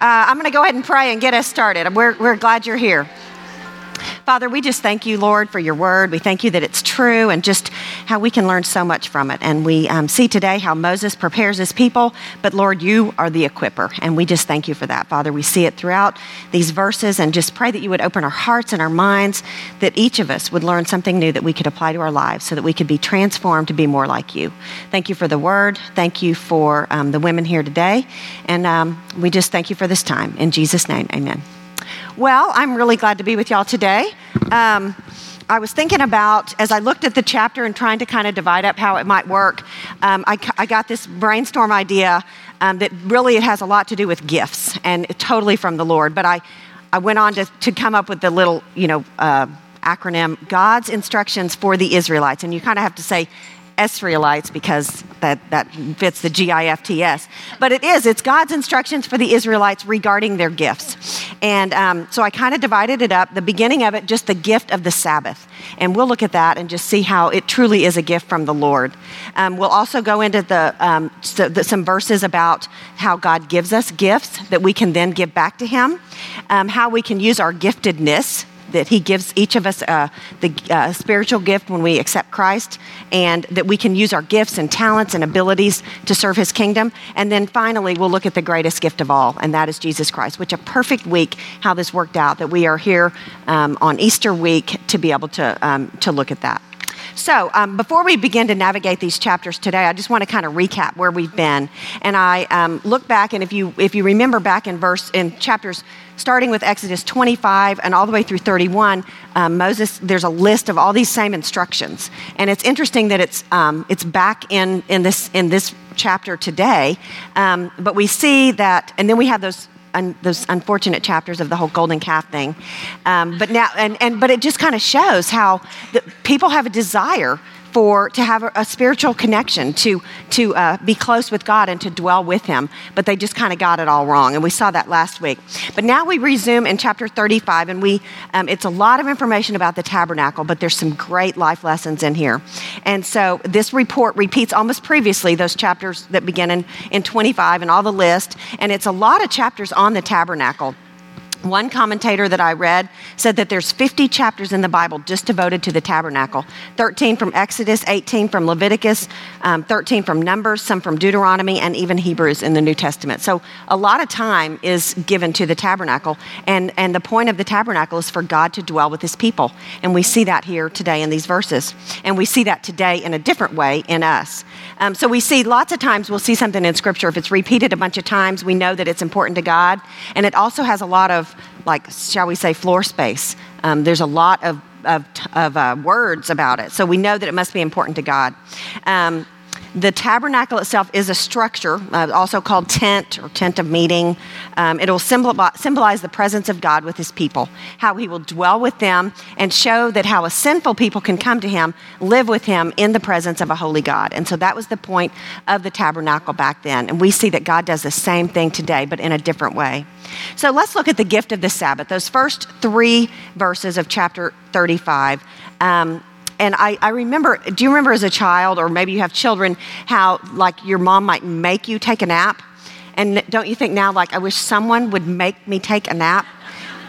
Uh, I'm going to go ahead and pray and get us started. We're, we're glad you're here. Father, we just thank you, Lord, for your word. We thank you that it's true and just how we can learn so much from it. And we um, see today how Moses prepares his people, but Lord, you are the equiper. And we just thank you for that, Father. We see it throughout these verses and just pray that you would open our hearts and our minds, that each of us would learn something new that we could apply to our lives so that we could be transformed to be more like you. Thank you for the word. Thank you for um, the women here today. And um, we just thank you for this time. In Jesus' name, amen. Well, I'm really glad to be with y'all today. Um, I was thinking about, as I looked at the chapter and trying to kind of divide up how it might work, um, I, I, got this brainstorm idea um, that really it has a lot to do with gifts and totally from the Lord. But I, I went on to, to come up with the little, you know, uh, acronym God's instructions for the Israelites. And you kind of have to say Israelites because that, that fits the G I F T S. But it is, it's God's instructions for the Israelites regarding their gifts. And um, so I kind of divided it up. The beginning of it, just the gift of the Sabbath. And we'll look at that and just see how it truly is a gift from the Lord. Um, we'll also go into the, um, so the, some verses about how God gives us gifts that we can then give back to Him, um, how we can use our giftedness that He gives each of us uh, the uh, spiritual gift when we accept Christ, and that we can use our gifts and talents and abilities to serve His kingdom. And then finally, we'll look at the greatest gift of all, and that is Jesus Christ, which a perfect week how this worked out, that we are here um, on Easter week to be able to, um, to look at that. So, um, before we begin to navigate these chapters today, I just want to kind of recap where we've been. And I um, look back, and if you if you remember back in verse in chapters starting with Exodus 25 and all the way through 31, um, Moses, there's a list of all these same instructions. And it's interesting that it's, um, it's back in, in, this, in this chapter today. Um, but we see that, and then we have those Un, those unfortunate chapters of the whole golden calf thing. Um, but now, and, and but it just kind of shows how people have a desire for to have a, a spiritual connection, to to uh, be close with God and to dwell with Him. But they just kind of got it all wrong, and we saw that last week. But now we resume in chapter 35, and we um, it's a lot of information about the tabernacle, but there's some great life lessons in here. And so this report repeats almost previously those chapters that begin in, in 25 and all the list, and it's a lot of chapters on the tabernacle. One commentator that I read said that there's 50 chapters in the Bible just devoted to the tabernacle 13 from Exodus, 18 from Leviticus, um, 13 from Numbers, some from Deuteronomy, and even Hebrews in the New Testament. So a lot of time is given to the tabernacle. And, and the point of the tabernacle is for God to dwell with his people. And we see that here today in these verses. And we see that today in a different way in us. Um, so we see lots of times we'll see something in Scripture. If it's repeated a bunch of times, we know that it's important to God. And it also has a lot of, like, shall we say, floor space. Um, there's a lot of, of, of uh, words about it. So we know that it must be important to God. Um, the tabernacle itself is a structure, uh, also called tent or tent of meeting. Um, it will symbolize the presence of God with his people, how he will dwell with them and show that how a sinful people can come to him, live with him in the presence of a holy God. And so that was the point of the tabernacle back then. And we see that God does the same thing today, but in a different way. So let's look at the gift of the Sabbath. Those first three verses of chapter 35. Um, and I, I remember, do you remember as a child, or maybe you have children, how like your mom might make you take a nap? And don't you think now, like, I wish someone would make me take a nap?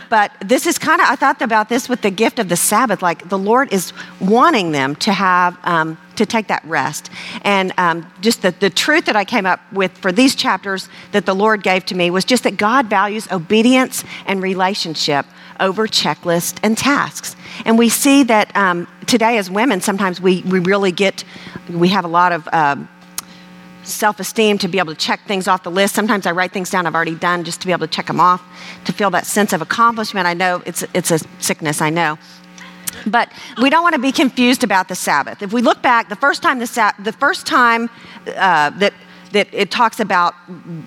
But this is kind of, I thought about this with the gift of the Sabbath. Like, the Lord is wanting them to have, um, to take that rest. And um, just the, the truth that I came up with for these chapters that the Lord gave to me was just that God values obedience and relationship over checklists and tasks. And we see that um, today as women, sometimes we, we really get, we have a lot of um, self esteem to be able to check things off the list. Sometimes I write things down I've already done just to be able to check them off, to feel that sense of accomplishment. I know it's, it's a sickness, I know. But we don't want to be confused about the Sabbath. If we look back, the first time, the, the first time uh, that that it talks about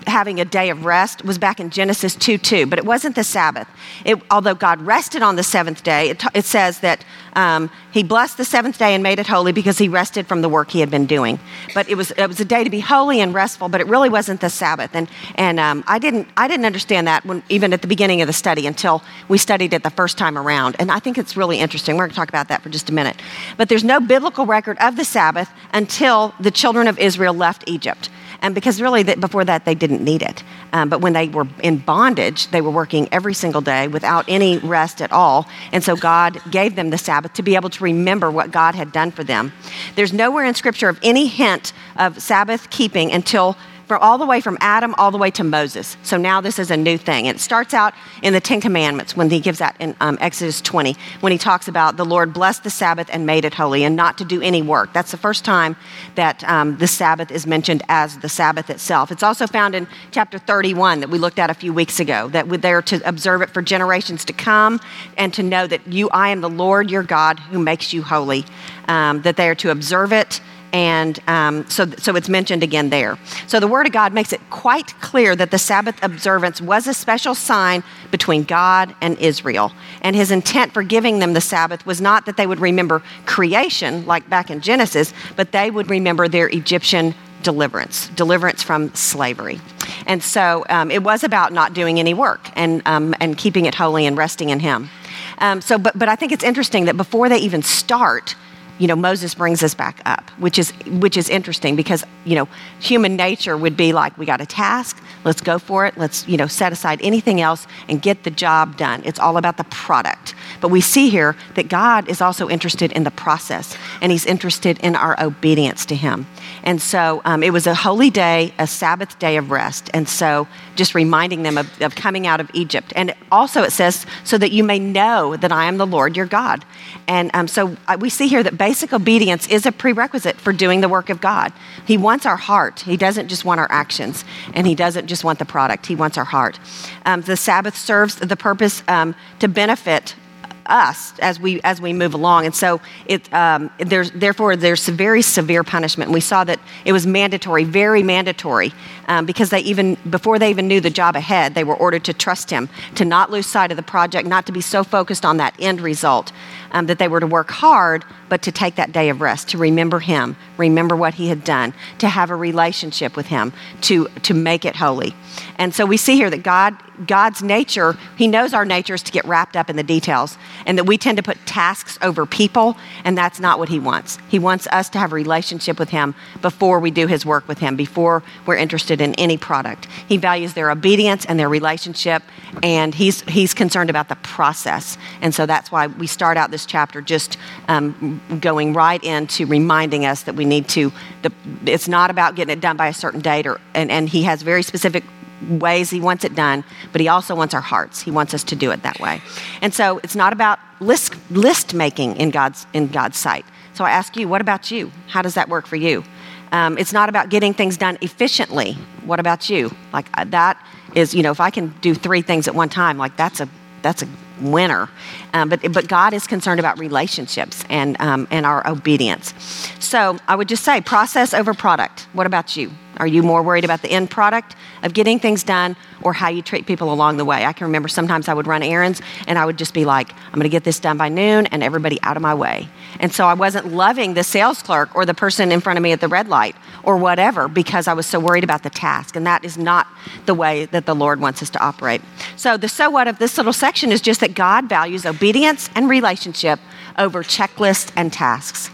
having a day of rest was back in Genesis 2 2, but it wasn't the Sabbath. It, although God rested on the seventh day, it, it says that um, He blessed the seventh day and made it holy because He rested from the work He had been doing. But it was, it was a day to be holy and restful, but it really wasn't the Sabbath. And, and um, I, didn't, I didn't understand that when, even at the beginning of the study until we studied it the first time around. And I think it's really interesting. We're going to talk about that for just a minute. But there's no biblical record of the Sabbath until the children of Israel left Egypt and because really before that they didn't need it. Um, but when they were in bondage, they were working every single day without any rest at all. And so God gave them the Sabbath to be able to remember what God had done for them. There's nowhere in Scripture of any hint of Sabbath keeping until for all the way from Adam all the way to Moses. So now this is a new thing. It starts out in the Ten Commandments when he gives that in um, Exodus 20, when he talks about the Lord blessed the Sabbath and made it holy and not to do any work. That's the first time that um, the Sabbath is mentioned as the Sabbath itself. It's also found in chapter 31 that we looked at a few weeks ago, that we're there to observe it for generations to come and to know that you, I am the Lord your God who makes you holy, um, that they are to observe it and um, so, so it's mentioned again there. So the Word of God makes it quite clear that the Sabbath observance was a special sign between God and Israel. And his intent for giving them the Sabbath was not that they would remember creation, like back in Genesis, but they would remember their Egyptian deliverance, deliverance from slavery. And so um, it was about not doing any work and, um, and keeping it holy and resting in Him. Um, so, but, but I think it's interesting that before they even start, you know, Moses brings us back up, which is, which is interesting because, you know, human nature would be like, we got a task, let's go for it, let's, you know, set aside anything else and get the job done. It's all about the product. But we see here that God is also interested in the process and he's interested in our obedience to him. And so um, it was a holy day, a Sabbath day of rest. And so just reminding them of, of coming out of Egypt. And also it says, so that you may know that I am the Lord your God. And um, so uh, we see here that basic obedience is a prerequisite for doing the work of God. He wants our heart. He doesn't just want our actions, and He doesn't just want the product. He wants our heart. Um, the Sabbath serves the purpose um, to benefit us as we as we move along. And so it um, there's therefore there's very severe punishment. And we saw that it was mandatory, very mandatory, um, because they even before they even knew the job ahead, they were ordered to trust him, to not lose sight of the project, not to be so focused on that end result, um, that they were to work hard, but to take that day of rest, to remember him, remember what he had done, to have a relationship with him, to to make it holy. And so we see here that God, God's nature, He knows our nature is to get wrapped up in the details, and that we tend to put tasks over people, and that's not what He wants. He wants us to have a relationship with Him before we do His work with Him, before we're interested in any product. He values their obedience and their relationship, and He's, he's concerned about the process. And so that's why we start out this chapter just um, going right into reminding us that we need to, the, it's not about getting it done by a certain date, or, and, and He has very specific ways he wants it done, but he also wants our hearts. He wants us to do it that way. And so it's not about list, list making in God's, in God's sight. So I ask you, what about you? How does that work for you? Um, it's not about getting things done efficiently. What about you? Like uh, that is, you know, if I can do three things at one time, like that's a that's a winner. Um, but, but God is concerned about relationships and, um, and our obedience. So I would just say process over product. What about you? Are you more worried about the end product of getting things done or how you treat people along the way? I can remember sometimes I would run errands and I would just be like, I'm going to get this done by noon and everybody out of my way. And so I wasn't loving the sales clerk or the person in front of me at the red light or whatever because I was so worried about the task. And that is not the way that the Lord wants us to operate. So the so what of this little section is just that God values obedience and relationship over checklists and tasks.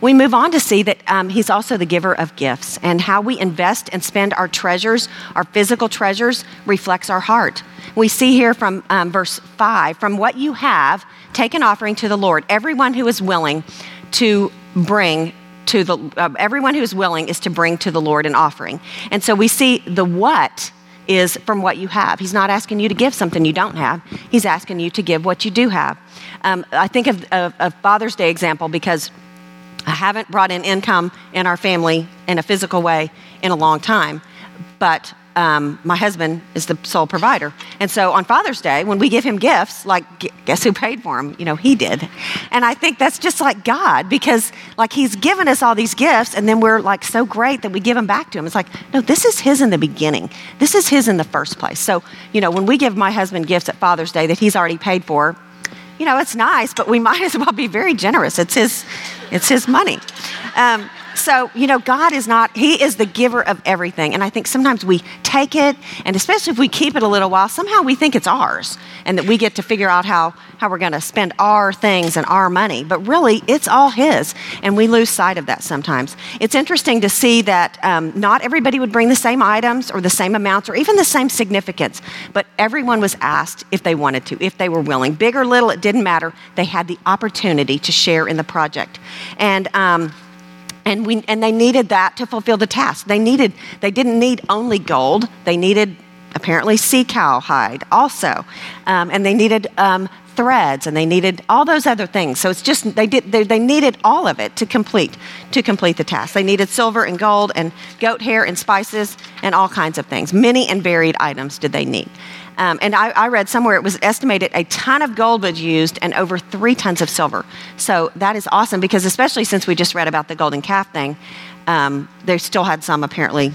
We move on to see that um, He's also the giver of gifts, and how we invest and spend our treasures, our physical treasures, reflects our heart. We see here from um, verse 5 from what you have, take an offering to the Lord. Everyone who is willing to bring to the, uh, everyone who is willing is to bring to the Lord an offering. And so we see the what is from what you have. He's not asking you to give something you don't have. He's asking you to give what you do have. Um, I think of, a Father's Day example because I haven't brought in income in our family in a physical way in a long time, but um, my husband is the sole provider. And so on Father's Day, when we give him gifts, like, guess who paid for them? You know, he did. And I think that's just like God because, like, he's given us all these gifts, and then we're like so great that we give them back to him. It's like, no, this is his in the beginning. This is his in the first place. So, you know, when we give my husband gifts at Father's Day that he's already paid for, you know, it's nice, but we might as well be very generous. It's his, it's his money. Um, so, you know, God is not, He is the giver of everything. And I think sometimes we take it, and especially if we keep it a little while, somehow we think it's ours and that we get to figure out how, how we're going to spend our things and our money. But really, it's all His. And we lose sight of that sometimes. It's interesting to see that um, not everybody would bring the same items or the same amounts or even the same significance, but everyone was asked if they wanted to, if they were willing. Big or little, it didn't matter. They had the opportunity to share in the project. And, um, and, we, and they needed that to fulfill the task. They needed, they didn't need only gold. They needed apparently sea cow hide also, um, and they needed um, threads, and they needed all those other things. So it's just they did they, they needed all of it to complete to complete the task. They needed silver and gold and goat hair and spices and all kinds of things. Many and varied items did they need. Um, and I, I, read somewhere it was estimated a ton of gold was used and over three tons of silver. So that is awesome because, especially since we just read about the golden calf thing, um, they still had some apparently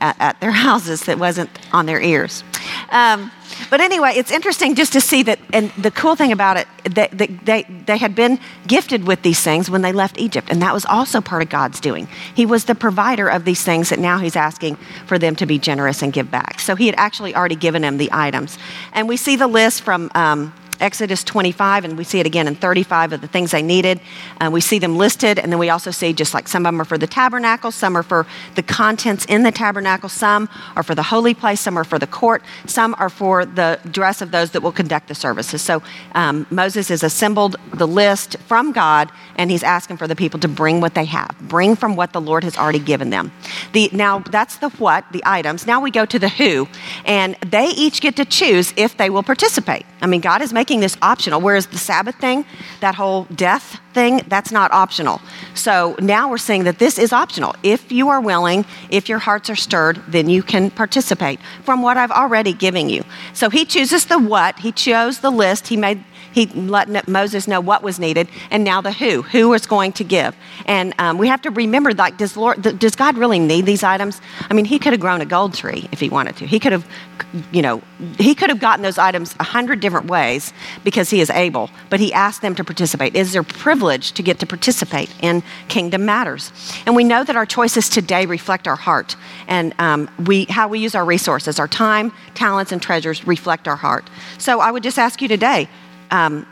at, at, their houses that wasn't on their ears. Um, but anyway, it's interesting just to see that, and the cool thing about it, they, they, they, they had been gifted with these things when they left Egypt, and that was also part of God's doing. He was the provider of these things that now He's asking for them to be generous and give back. So He had actually already given them the items. And we see the list from. Um, Exodus 25, and we see it again in 35 of the things they needed. Uh, we see them listed, and then we also see just like some of them are for the tabernacle, some are for the contents in the tabernacle, some are for the holy place, some are for the court, some are for the dress of those that will conduct the services. So um, Moses has assembled the list from God, and he's asking for the people to bring what they have, bring from what the Lord has already given them. The, now, that's the what, the items. Now we go to the who, and they each get to choose if they will participate. I mean, God is making making this optional, whereas the Sabbath thing, that whole death thing, that's not optional. So now we're saying that this is optional. If you are willing, if your hearts are stirred, then you can participate from what I've already given you. So he chooses the what, he chose the list, he made he let Moses know what was needed, and now the who. Who is going to give? And um, we have to remember, like, does, Lord, does God really need these items? I mean, he could have grown a gold tree if he wanted to. He could have, you know, he could have gotten those items a hundred different ways because he is able. But he asked them to participate. It is their privilege to get to participate in Kingdom Matters. And we know that our choices today reflect our heart, and um, we how we use our resources, our time, talents, and treasures reflect our heart. So I would just ask you today um,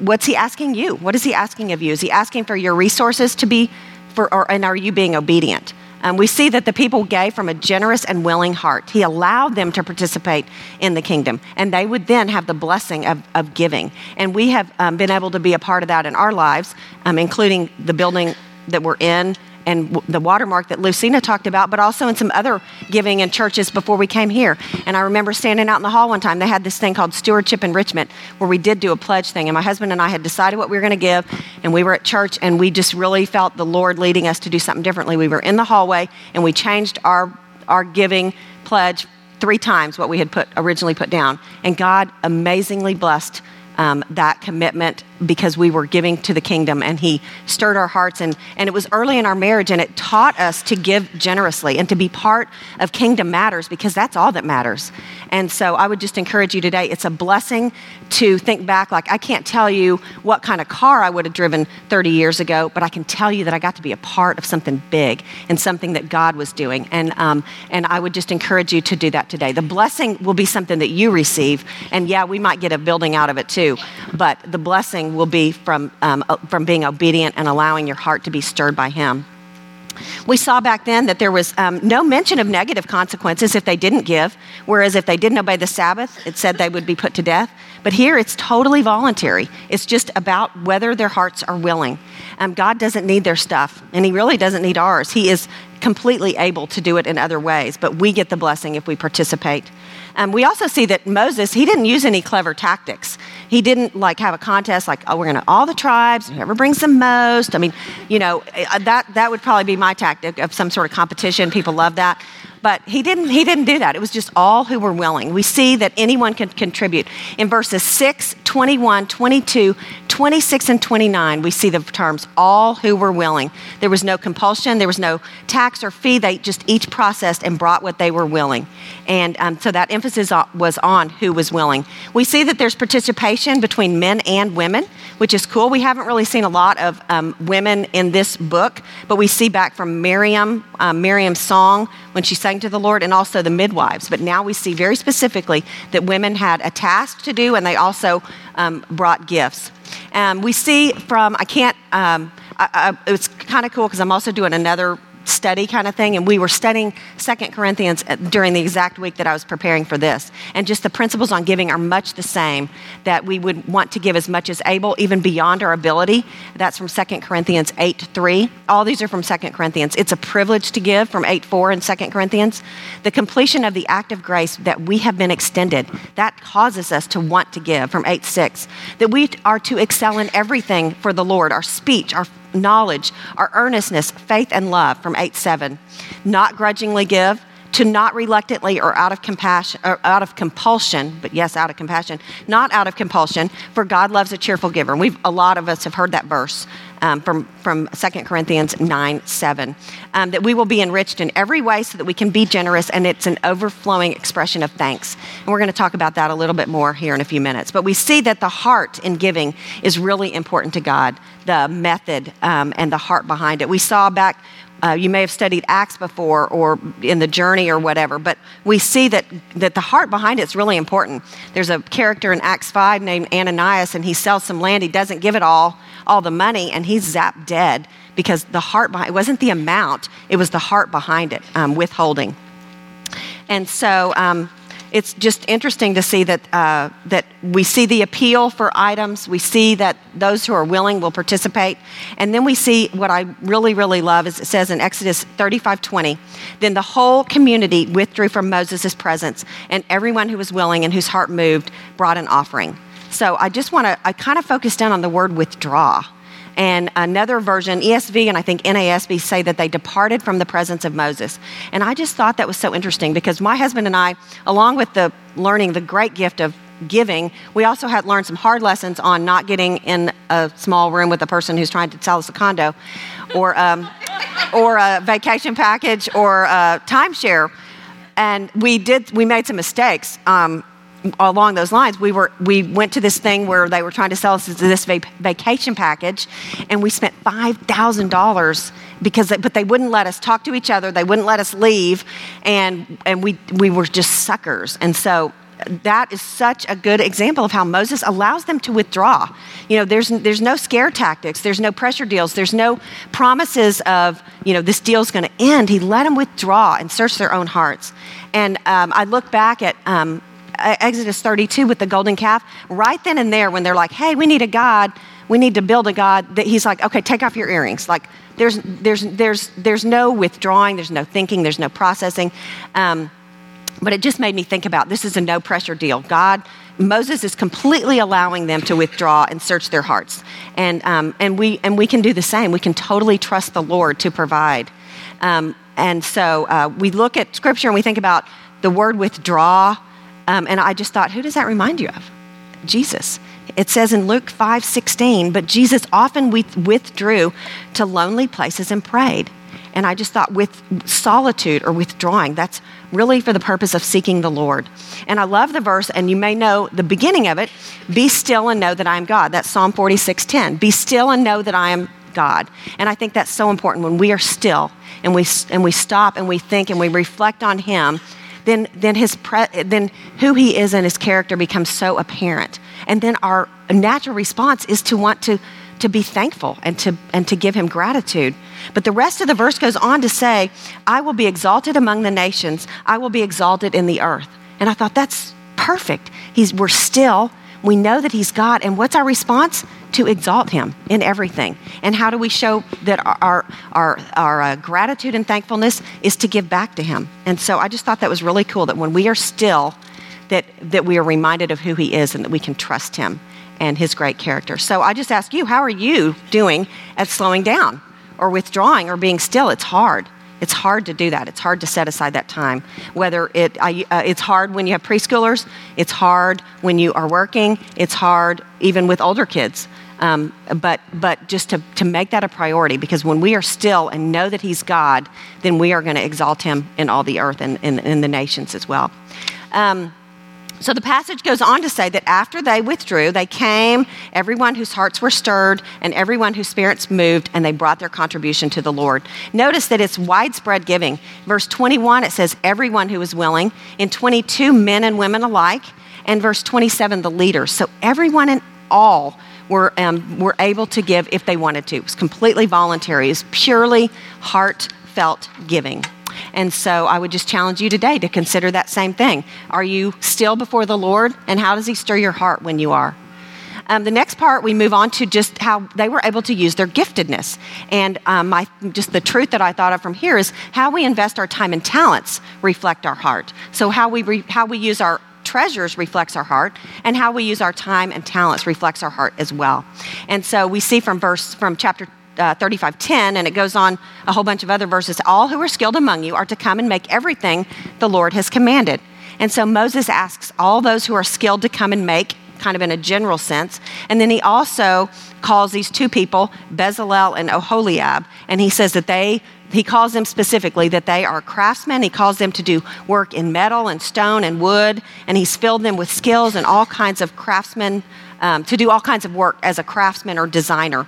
what's he asking you? What is he asking of you? Is he asking for your resources to be, for, or, and are you being obedient? Um, we see that the people gave from a generous and willing heart. He allowed them to participate in the kingdom, and they would then have the blessing of, of giving. And we have um, been able to be a part of that in our lives, um, including the building that we're in and the watermark that Lucina talked about, but also in some other giving in churches before we came here. And I remember standing out in the hall one time, they had this thing called Stewardship Enrichment, where we did do a pledge thing. And my husband and I had decided what we were going to give, and we were at church, and we just really felt the Lord leading us to do something differently. We were in the hallway, and we changed our, our giving pledge three times what we had put originally put down. And God amazingly blessed um, that commitment because we were giving to the kingdom and he stirred our hearts and, and it was early in our marriage and it taught us to give generously and to be part of kingdom matters because that's all that matters. And so i would just encourage you today it's a blessing to think back like i can't tell you what kind of car i would have driven 30 years ago but i can tell you that i got to be a part of something big and something that god was doing. And, um, and i would just encourage you to do that today. The blessing will be something that you receive and yeah we might get a building out of it too but the blessing will be from, um, uh, from being obedient and allowing your heart to be stirred by Him. We saw back then that there was um, no mention of negative consequences if they didn't give, whereas if they didn't obey the Sabbath, it said they would be put to death. But here it's totally voluntary. It's just about whether their hearts are willing. Um, God doesn't need their stuff, and He really doesn't need ours. He is completely able to do it in other ways, but we get the blessing if we participate. Um, we also see that Moses, he didn't use any clever tactics. He didn't like have a contest like, oh, we're going to all the tribes, whoever brings the most. I mean, you know, uh, that, that would probably be my tactic of some sort of competition. People love that. But he didn't, he didn't do that. It was just all who were willing. We see that anyone can contribute. In verses 6, 21, 22, 26, and 29, we see the terms all who were willing. There was no compulsion, there was no tax or fee. They just each processed and brought what they were willing. And um, so that emphasis was on who was willing. We see that there's participation between men and women, which is cool. We haven't really seen a lot of um, women in this book, but we see back from Miriam, um, Miriam's song when she to the Lord, and also the midwives. But now we see very specifically that women had a task to do, and they also um, brought gifts. Um, we see from, I can't, um, I, I, it's kind of cool because I'm also doing another study kind of thing and we were studying second corinthians uh, during the exact week that i was preparing for this. And just the principles on giving are much the same that we would want to give as much as able even beyond our ability. That's from second corinthians 8 3 all these are from second corinthians. It's a privilege to give from 8 4 in second corinthians. The completion of the act of grace that we have been extended that causes us to want to give from 8 6 that we are to excel in everything for the lord. Our speech our knowledge, our earnestness, faith, and love from 8 7. Not grudgingly give, to not reluctantly or out of compassion or out of compulsion, but yes, out of compassion, not out of compulsion, for God loves a cheerful giver. And we've a lot of us have heard that verse um, from from 2 Corinthians 9 7. Um, that we will be enriched in every way so that we can be generous, and it's an overflowing expression of thanks. And we're going to talk about that a little bit more here in a few minutes. But we see that the heart in giving is really important to God, the method um, and the heart behind it. We saw back uh, you may have studied Acts before or in the journey or whatever, but we see that, that the heart behind it is really important. There's a character in Acts 5 named Ananias, and he sells some land. He doesn't give it all, all the money, and he's zapped dead because the heart behind it wasn't the amount, it was the heart behind it, um, withholding. And so um, it's just interesting to see that, uh, that we see the appeal for items. We see that those who are willing will participate. And then we see what I really, really love is it says in Exodus 35 20, then the whole community withdrew from Moses' presence, and everyone who was willing and whose heart moved brought an offering. So I just want to, I kind of focused in on the word withdraw and another version, ESV and I think NASB, say that they departed from the presence of Moses. And I just thought that was so interesting because my husband and I, along with the learning the great gift of giving, we also had learned some hard lessons on not getting in a small room with a person who's trying to sell us a condo or, um, or a vacation package or a timeshare. And we did, we made some mistakes. Um, along those lines, we, were, we went to this thing where they were trying to sell us this vacation package, and we spent $5,000 because, they, but they wouldn't let us talk to each other, they wouldn't let us leave, and, and we, we were just suckers. And so that is such a good example of how Moses allows them to withdraw. You know, there's, there's no scare tactics, there's no pressure deals, there's no promises of, you know, this deal's going to end. He let them withdraw and search their own hearts. And um, I look back at um, Exodus 32 with the golden calf, right then and there, when they're like, hey, we need a God, we need to build a God, that he's like, okay, take off your earrings. Like, there's, there's, there's, there's no withdrawing, there's no thinking, there's no processing. Um, but it just made me think about this is a no pressure deal. God, Moses is completely allowing them to withdraw and search their hearts. And, um, and, we, and we can do the same. We can totally trust the Lord to provide. Um, and so uh, we look at scripture and we think about the word withdraw um, and I just thought, who does that remind you of? Jesus. It says in Luke 5 16, but Jesus often withdrew to lonely places and prayed. And I just thought, with solitude or withdrawing, that's really for the purpose of seeking the Lord. And I love the verse, and you may know the beginning of it Be still and know that I am God. That's Psalm 46 10. Be still and know that I am God. And I think that's so important when we are still and we, and we stop and we think and we reflect on Him then, then, his pre- then who he is and his character becomes so apparent. And then our natural response is to want to, to be thankful and to, and to give him gratitude. But the rest of the verse goes on to say, I will be exalted among the nations, I will be exalted in the earth. And I thought, that's perfect. He's, we're still, we know that he's God. And what's our response? to exalt him in everything. And how do we show that our, our, our uh, gratitude and thankfulness is to give back to him? And so I just thought that was really cool that when we are still, that, that we are reminded of who he is and that we can trust him and his great character. So I just ask you, how are you doing at slowing down or withdrawing or being still? It's hard. It's hard to do that. It's hard to set aside that time. Whether it, uh, it's hard when you have preschoolers, it's hard when you are working, it's hard even with older kids. Um, but, but just to, to make that a priority because when we are still and know that He's God, then we are going to exalt Him in all the earth and in the nations as well. Um, so the passage goes on to say that after they withdrew, they came, everyone whose hearts were stirred and everyone whose spirits moved, and they brought their contribution to the Lord. Notice that it's widespread giving. Verse 21, it says, everyone who was willing. In 22, men and women alike. And verse 27, the leaders. So everyone and all were, um, were able to give if they wanted to. It was completely voluntary, it was purely heartfelt giving. And so I would just challenge you today to consider that same thing. Are you still before the Lord? And how does He stir your heart when you are? Um, the next part, we move on to just how they were able to use their giftedness. And um, my, just the truth that I thought of from here is how we invest our time and talents reflect our heart. So, how we, re, how we use our treasures reflects our heart, and how we use our time and talents reflects our heart as well. And so we see from verse from chapter uh, 35:10, and it goes on a whole bunch of other verses. All who are skilled among you are to come and make everything the Lord has commanded. And so Moses asks all those who are skilled to come and make, kind of in a general sense. And then he also calls these two people, Bezalel and Oholiab, and he says that they he calls them specifically that they are craftsmen. He calls them to do work in metal and stone and wood, and he's filled them with skills and all kinds of craftsmen um, to do all kinds of work as a craftsman or designer.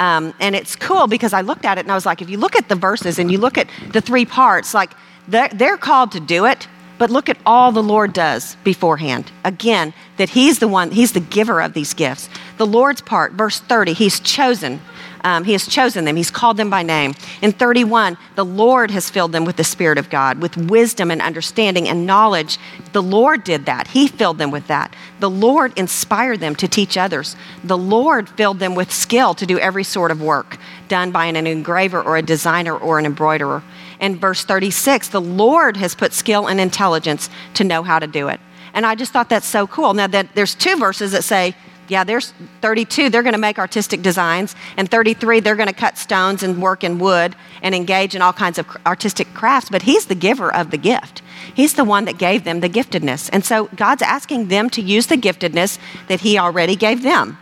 Um, and it's cool because I looked at it and I was like, if you look at the verses and you look at the three parts, like they're, they're called to do it, but look at all the Lord does beforehand. Again, that He's the one, He's the giver of these gifts. The Lord's part, verse 30, He's chosen um, he has chosen them, He's called them by name. In 31, the Lord has filled them with the Spirit of God, with wisdom and understanding and knowledge. The Lord did that, He filled them with that. The Lord inspired them to teach others. The Lord filled them with skill to do every sort of work done by an engraver or a designer or an embroiderer. In verse 36, the Lord has put skill and intelligence to know how to do it. And I just thought that's so cool. Now, that there's two verses that say yeah, there's 32, they're going to make artistic designs, and 33, they're going to cut stones and work in wood and engage in all kinds of artistic crafts, but he's the giver of the gift. He's the one that gave them the giftedness. And so God's asking them to use the giftedness that he already gave them.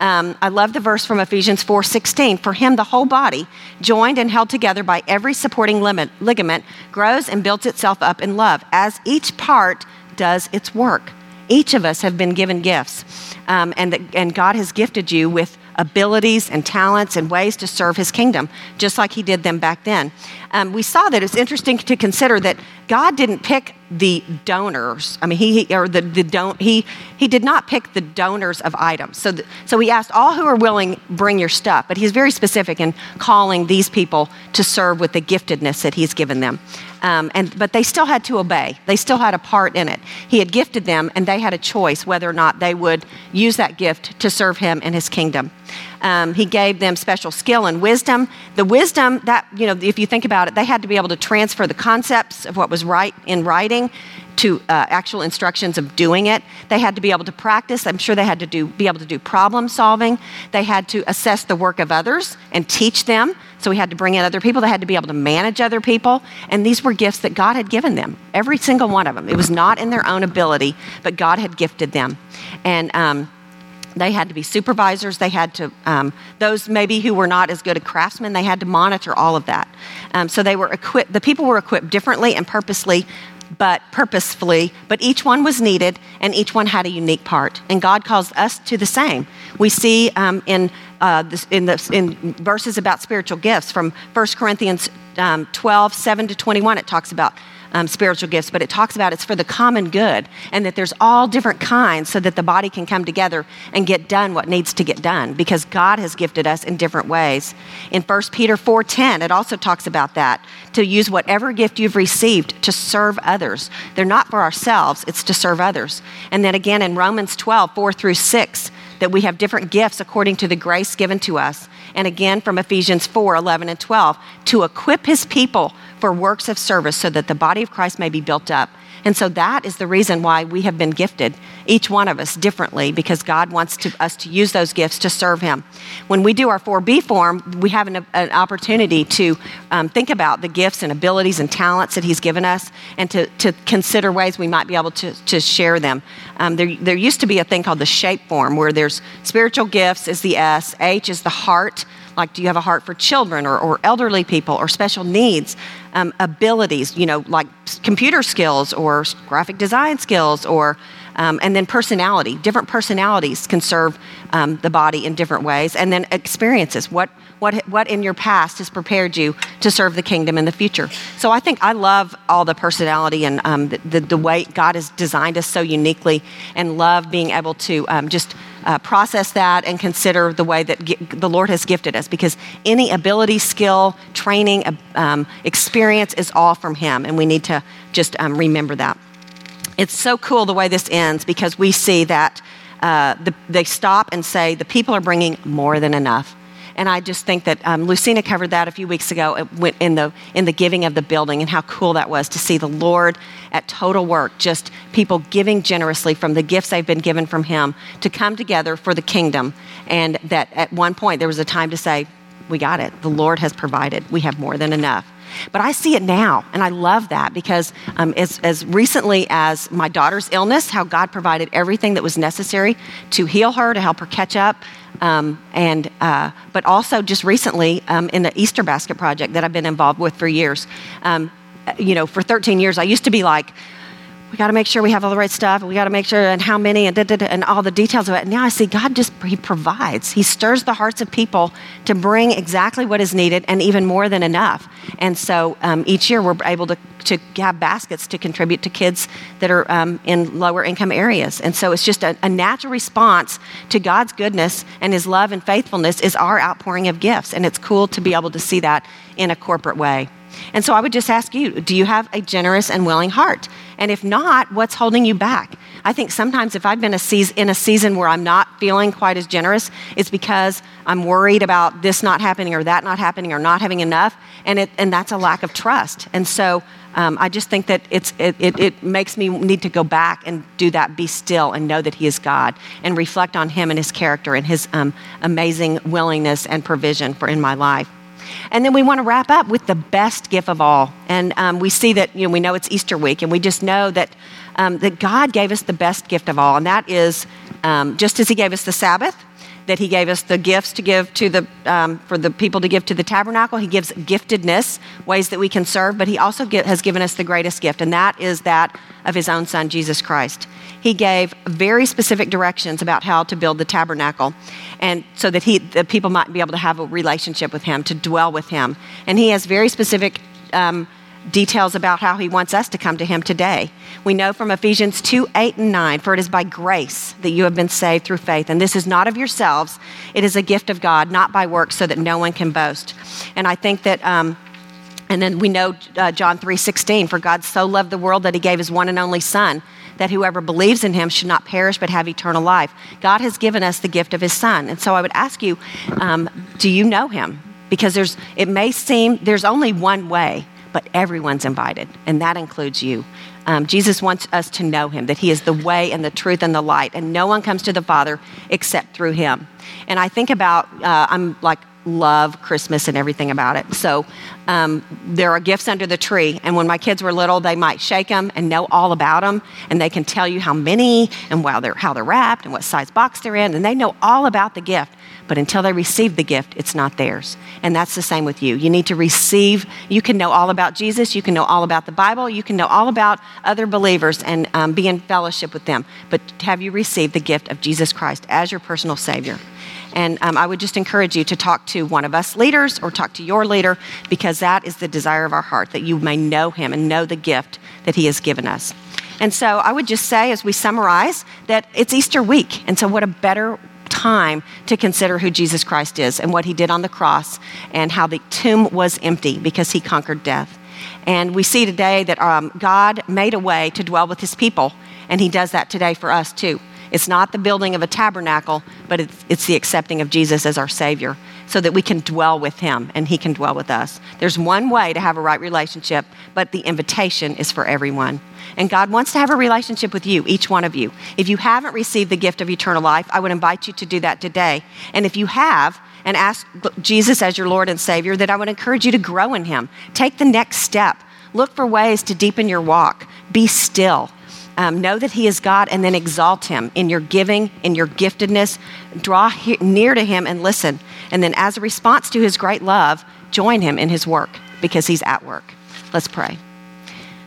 Um, I love the verse from Ephesians 4:16. For him, the whole body, joined and held together by every supporting ligament, grows and builds itself up in love, as each part does its work. Each of us have been given gifts, um, and, the, and God has gifted you with abilities and talents and ways to serve his kingdom, just like he did them back then. Um, we saw that it's interesting to consider that God didn't pick the donors. I mean, he, or the, the don't, he, he did not pick the donors of items. So, the, so he asked all who are willing, bring your stuff. But he's very specific in calling these people to serve with the giftedness that he's given them. Um, and, but they still had to obey. They still had a part in it. He had gifted them, and they had a choice whether or not they would use that gift to serve him and his kingdom. Um, he gave them special skill and wisdom. The wisdom that, you know, if you think about it, they had to be able to transfer the concepts of what was right in writing to uh, actual instructions of doing it. They had to be able to practice. I'm sure they had to do, be able to do problem solving. They had to assess the work of others and teach them. So we had to bring in other people. They had to be able to manage other people. And these were gifts that God had given them, every single one of them. It was not in their own ability, but God had gifted them. And, um, they had to be supervisors. They had to, um, those maybe who were not as good a craftsmen, they had to monitor all of that. Um, so they were equipped, the people were equipped differently and purposely but purposefully, but each one was needed and each one had a unique part. And God calls us to the same. We see um, in, uh, this, in, the, in verses about spiritual gifts from 1 Corinthians um, 12, 7 to 21, it talks about um, spiritual gifts, but it talks about it's for the common good and that there's all different kinds so that the body can come together and get done what needs to get done because God has gifted us in different ways. In 1 Peter 4:10, it also talks about that to use whatever gift you've received to serve others. They're not for ourselves, it's to serve others. And then again in Romans 12, 4 through 6, that we have different gifts according to the grace given to us. And again from Ephesians 4 11 and 12, to equip his people for works of service so that the body of Christ may be built up, And so that is the reason why we have been gifted, each one of us differently, because God wants to, us to use those gifts to serve Him. When we do our 4B form, we have an, an opportunity to um, think about the gifts and abilities and talents that He's given us and to, to consider ways we might be able to, to share them. Um, there, there used to be a thing called the shape form where there's spiritual gifts is the S, H is the heart like do you have a heart for children or, or elderly people or special needs um, abilities you know like computer skills or graphic design skills or um, and then personality? Different personalities can serve um, the body in different ways. And then experiences. What what what in your past has prepared you to serve the kingdom in the future? So i think i love all the personality and um, the, the, the, way god has designed us so uniquely and love being able to um, just uh, process that and consider the way that the Lord has gifted us because any ability, skill, training, um, experience is all from Him, and we need to just um, remember that. It's so cool the way this ends because we see that uh, the, they stop and say, The people are bringing more than enough. And I just think that um, Lucina covered that a few weeks ago in the, in the giving of the building and how cool that was to see the Lord at total work, just people giving generously from the gifts they've been given from Him to come together for the kingdom. And that at one point there was a time to say, We got it. The Lord has provided. We have more than enough. But I see it now, and I love that because um, as, as recently as my daughter's illness, how God provided everything that was necessary to heal her, to help her catch up, um, and, uh, but also just recently um, in the Easter Basket Project that I've been involved with for years. Um, you know, for 13 years, I used to be like, we got to make sure we have all the right stuff, we got to make sure, and how many, and, da, da, da, and all the details of it. And now I see God just, He provides. He stirs the hearts of people to bring exactly what is needed and even more than enough. And so um, each year we're able to, to have baskets to contribute to kids that are um, in lower income areas. And so it's just a, a natural response to God's goodness and His love and faithfulness is our outpouring of gifts. And it's cool to be able to see that in a corporate way. And so I would just ask you do you have a generous and willing heart? And if not, what's holding you back? I think sometimes if I've been a season, in a season where I'm not feeling quite as generous, it's because I'm worried about this not happening or that not happening or not having enough. And, it, and that's a lack of trust. And so um, I just think that it's, it, it, it, makes me need to go back and do that, be still and know that He is God and reflect on Him and His character and His um, amazing willingness and provision for in my life. And then we want to wrap up with the best gift of all. And um, we see that, you know, we know it's Easter week, and we just know that, um, that God gave us the best gift of all, and that is um, just as He gave us the Sabbath, that he gave us the gifts to give to the um, for the people to give to the tabernacle. He gives giftedness ways that we can serve but he also get, has given us the greatest gift and that is that of his own son jesus christ. He gave very specific directions about how to build the tabernacle and so that he the people might be able to have a relationship with him to dwell with him. And he has very specific um, details about how he wants us to come to him today. We know from Ephesians 2 8 and 9, for it is by grace that you have been saved through faith. And this is not of yourselves, it is a gift of God, not by works, so that no one can boast. And I think that. Um, and then we know uh, John 3:16 for God so loved the world that he gave his one and only son that whoever believes in him should not perish but have eternal life. God has given us the gift of his son. And so I would ask you um, do you know him? Because there's it may seem there's only one way but everyone's invited, and that includes you. Um, Jesus wants us to know him, that he is the way and the truth and the light, and no one comes to the Father except through him. And I think about, uh, I'm like, love Christmas and everything about it. So um, there are gifts under the tree, and when my kids were little, they might shake them and know all about them, and they can tell you how many and they're, how they're wrapped and what size box they're in, and they know all about the gift. But until they receive the gift, it's not theirs. And that's the same with you. You need to receive, you can know all about Jesus, you can know all about the Bible, you can know all about other believers and um, be in fellowship with them. But have you received the gift of Jesus Christ as your personal Savior? And um, I would just encourage you to talk to one of us leaders or talk to your leader because that is the desire of our heart that you may know him and know the gift that he has given us. And so I would just say, as we summarize, that it's Easter week. And so, what a better time to consider who Jesus Christ is and what he did on the cross and how the tomb was empty because he conquered death. And we see today that um, God made a way to dwell with his people, and he does that today for us too. It's not the building of a tabernacle, but it's, it's the accepting of Jesus as our Savior so that we can dwell with Him and He can dwell with us. There's one way to have a right relationship, but the invitation is for everyone. And God wants to have a relationship with you, each one of you. If you haven't received the gift of eternal life, I would invite you to do that today. And if you have, and ask Jesus as your Lord and Savior, that I would encourage you to grow in Him. Take the next step. Look for ways to deepen your walk. Be still. Um, know that He is God and then exalt Him in your giving, in your giftedness. Draw he- near to Him and listen. And then, as a response to His great love, join Him in His work because He's at work. Let's pray.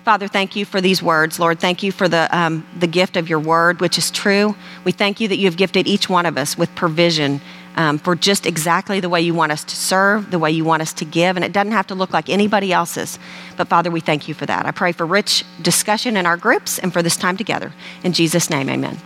Father, thank you for these words. Lord, thank you for the, um, the gift of your word, which is true. We thank you that you have gifted each one of us with provision um, for just exactly the way you want us to serve, the way you want us to give, and it doesn't have to look like anybody else's. But Father, we thank you for that. I pray for rich discussion in our groups and for this time together. In Jesus' name, amen.